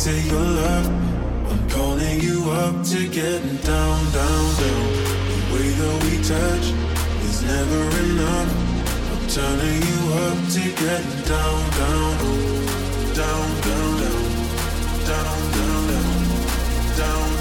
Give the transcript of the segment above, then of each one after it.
say your love. I'm calling you up to get down, down, down. The way that we touch is never enough. I'm turning you up to get down, down, down, down, down, down, down, down. down.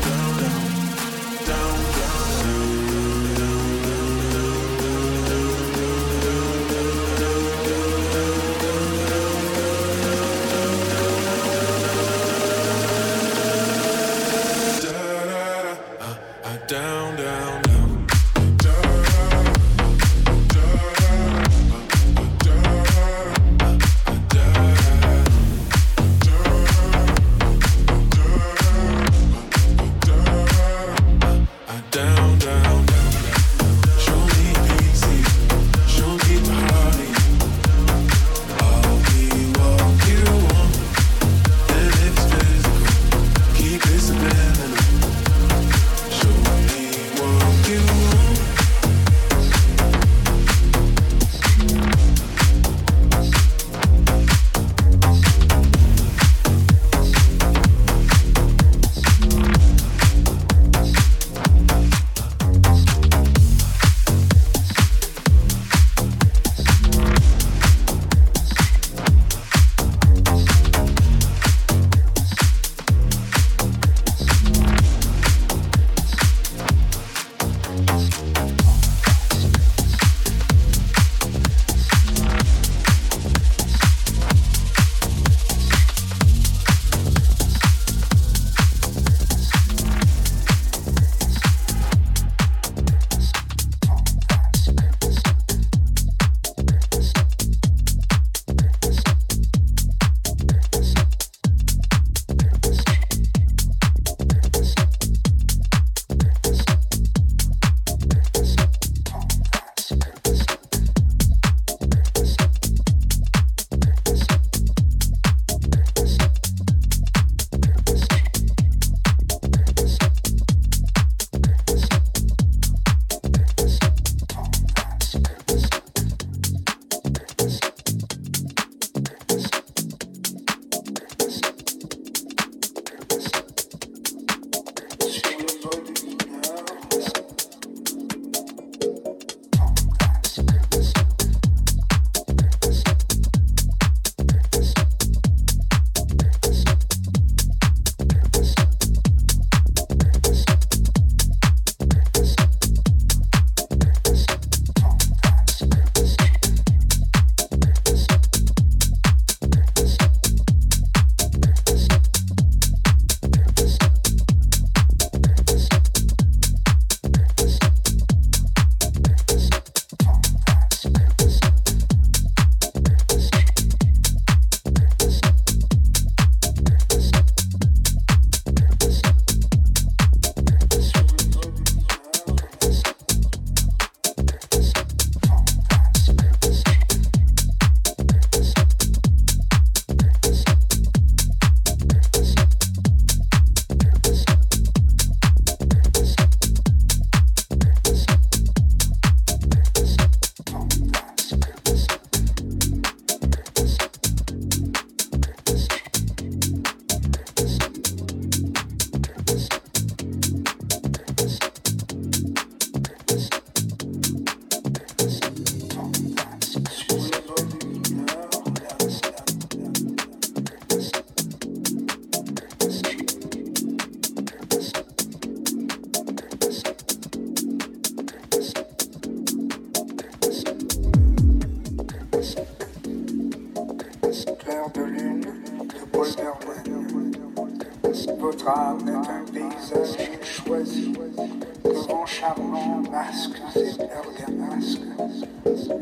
le vent charmant masque des bergamasques,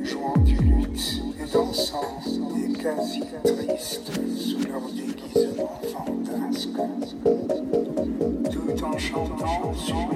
jouant du luxe et dansant des quasi tristes sous leur déguisement fantasque, tout en chantant sous